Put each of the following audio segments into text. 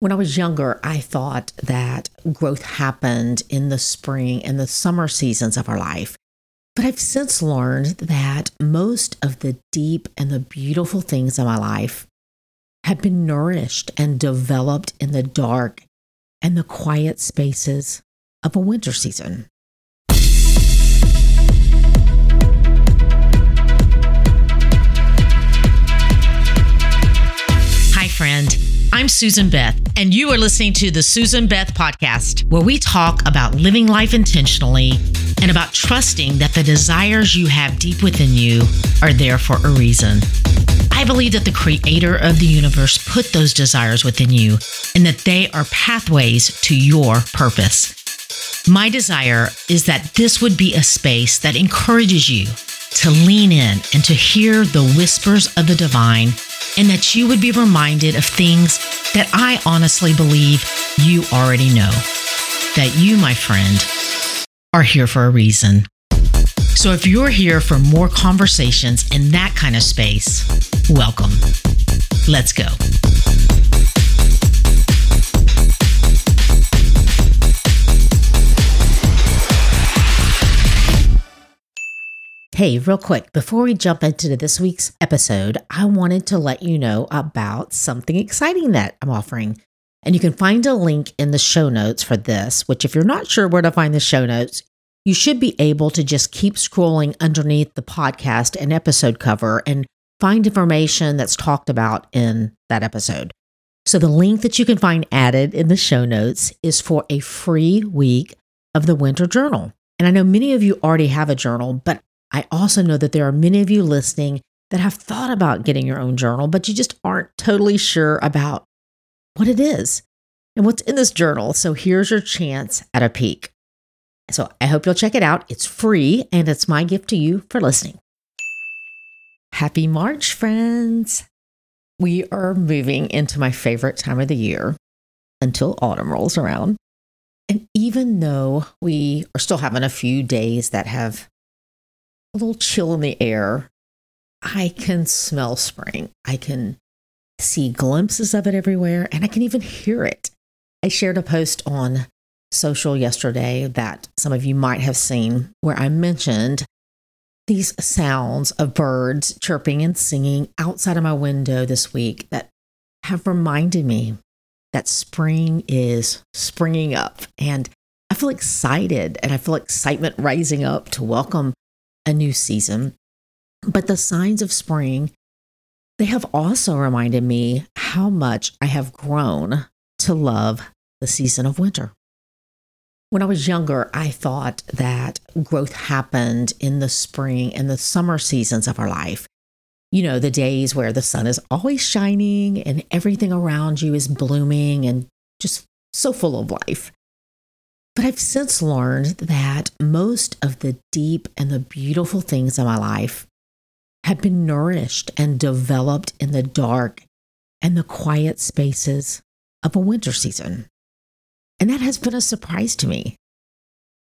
When I was younger, I thought that growth happened in the spring and the summer seasons of our life. But I've since learned that most of the deep and the beautiful things in my life have been nourished and developed in the dark and the quiet spaces of a winter season. Hi, friend. I'm Susan Beth, and you are listening to the Susan Beth Podcast, where we talk about living life intentionally and about trusting that the desires you have deep within you are there for a reason. I believe that the creator of the universe put those desires within you and that they are pathways to your purpose. My desire is that this would be a space that encourages you to lean in and to hear the whispers of the divine and that you would be reminded of things that I honestly believe you already know. That you, my friend, are here for a reason. So if you're here for more conversations in that kind of space, welcome. Let's go. Hey, real quick, before we jump into this week's episode, I wanted to let you know about something exciting that I'm offering. And you can find a link in the show notes for this, which, if you're not sure where to find the show notes, you should be able to just keep scrolling underneath the podcast and episode cover and find information that's talked about in that episode. So, the link that you can find added in the show notes is for a free week of the Winter Journal. And I know many of you already have a journal, but I also know that there are many of you listening that have thought about getting your own journal, but you just aren't totally sure about what it is and what's in this journal. So here's your chance at a peek. So I hope you'll check it out. It's free and it's my gift to you for listening. Happy March, friends. We are moving into my favorite time of the year until autumn rolls around. And even though we are still having a few days that have a little chill in the air, I can smell spring. I can see glimpses of it everywhere, and I can even hear it. I shared a post on social yesterday that some of you might have seen where I mentioned these sounds of birds chirping and singing outside of my window this week that have reminded me that spring is springing up. And I feel excited and I feel excitement rising up to welcome a new season. But the signs of spring, they have also reminded me how much I have grown to love the season of winter. When I was younger, I thought that growth happened in the spring and the summer seasons of our life. You know, the days where the sun is always shining and everything around you is blooming and just so full of life. But I've since learned that most of the deep and the beautiful things in my life have been nourished and developed in the dark and the quiet spaces of a winter season. And that has been a surprise to me.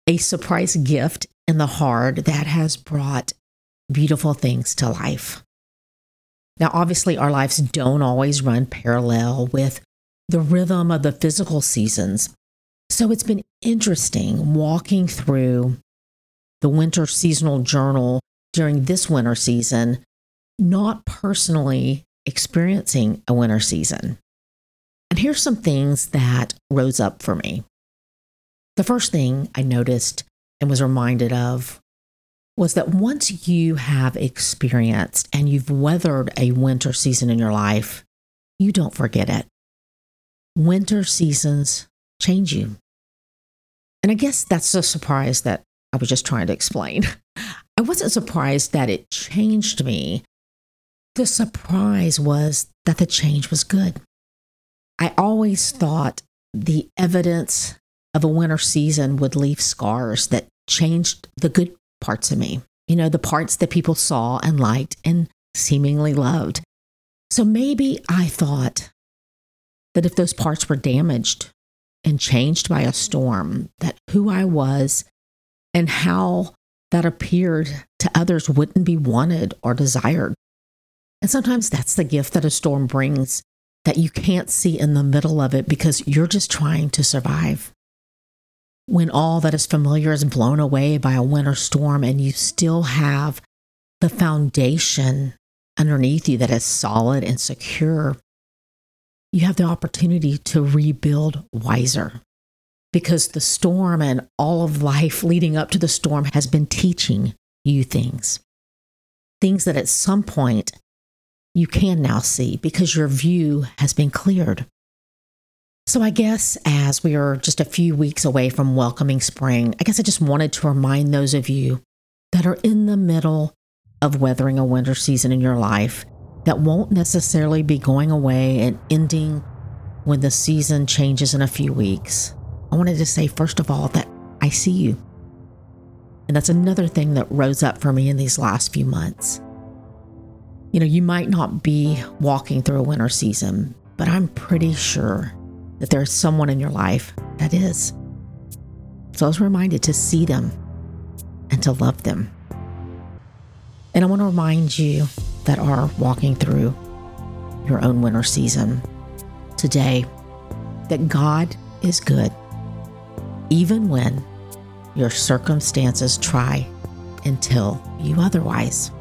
A surprise gift in the hard that has brought beautiful things to life. Now, obviously, our lives don't always run parallel with the rhythm of the physical seasons, so it's been interesting walking through the winter seasonal journal during this winter season, not personally experiencing a winter season. And here's some things that rose up for me. The first thing I noticed and was reminded of was that once you have experienced and you've weathered a winter season in your life, you don't forget it. Winter seasons change you. And I guess that's the surprise that I was just trying to explain. I wasn't surprised that it changed me. The surprise was that the change was good. I always thought the evidence of a winter season would leave scars that changed the good parts of me, you know, the parts that people saw and liked and seemingly loved. So maybe I thought that if those parts were damaged and changed by a storm, that who I was and how that appeared to others wouldn't be wanted or desired. And sometimes that's the gift that a storm brings that you can't see in the middle of it because you're just trying to survive. When all that is familiar is blown away by a winter storm and you still have the foundation underneath you that is solid and secure, you have the opportunity to rebuild wiser because the storm and all of life leading up to the storm has been teaching you things. Things that at some point you can now see because your view has been cleared. So, I guess as we are just a few weeks away from welcoming spring, I guess I just wanted to remind those of you that are in the middle of weathering a winter season in your life that won't necessarily be going away and ending when the season changes in a few weeks. I wanted to say, first of all, that I see you. And that's another thing that rose up for me in these last few months. You know, you might not be walking through a winter season, but I'm pretty sure that there's someone in your life that is. So I was reminded to see them and to love them. And I want to remind you that are walking through your own winter season today that God is good, even when your circumstances try and tell you otherwise.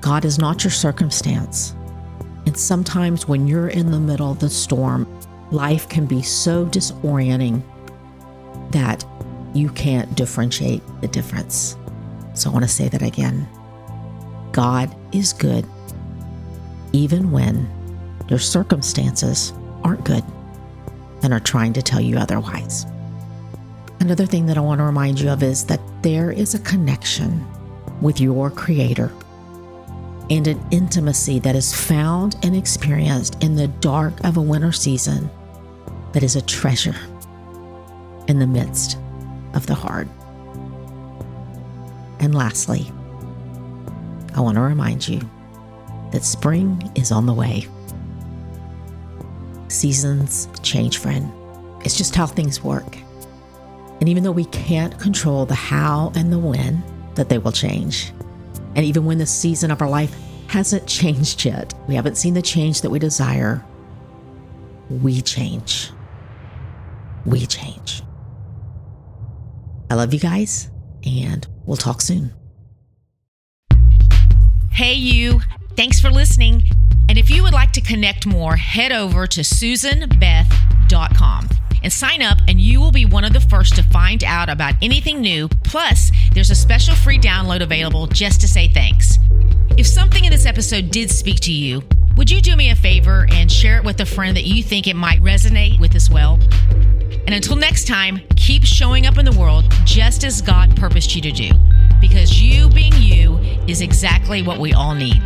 God is not your circumstance. And sometimes when you're in the middle of the storm, life can be so disorienting that you can't differentiate the difference. So I want to say that again. God is good, even when your circumstances aren't good and are trying to tell you otherwise. Another thing that I want to remind you of is that there is a connection with your Creator and an intimacy that is found and experienced in the dark of a winter season that is a treasure in the midst of the hard. And lastly, I want to remind you that spring is on the way. Seasons change, friend. It's just how things work. And even though we can't control the how and the when that they will change, and even when the season of our life hasn't changed yet, we haven't seen the change that we desire, we change. We change. I love you guys, and we'll talk soon. Hey, you. Thanks for listening. And if you would like to connect more, head over to susanbeth.com and sign up, and you will be one of the first to find out about anything new. Plus, there's a special free download available just to say thanks. If something in this episode did speak to you, would you do me a favor and share it with a friend that you think it might resonate with as well? And until next time, keep showing up in the world just as God purposed you to do because you being you is exactly what we all need.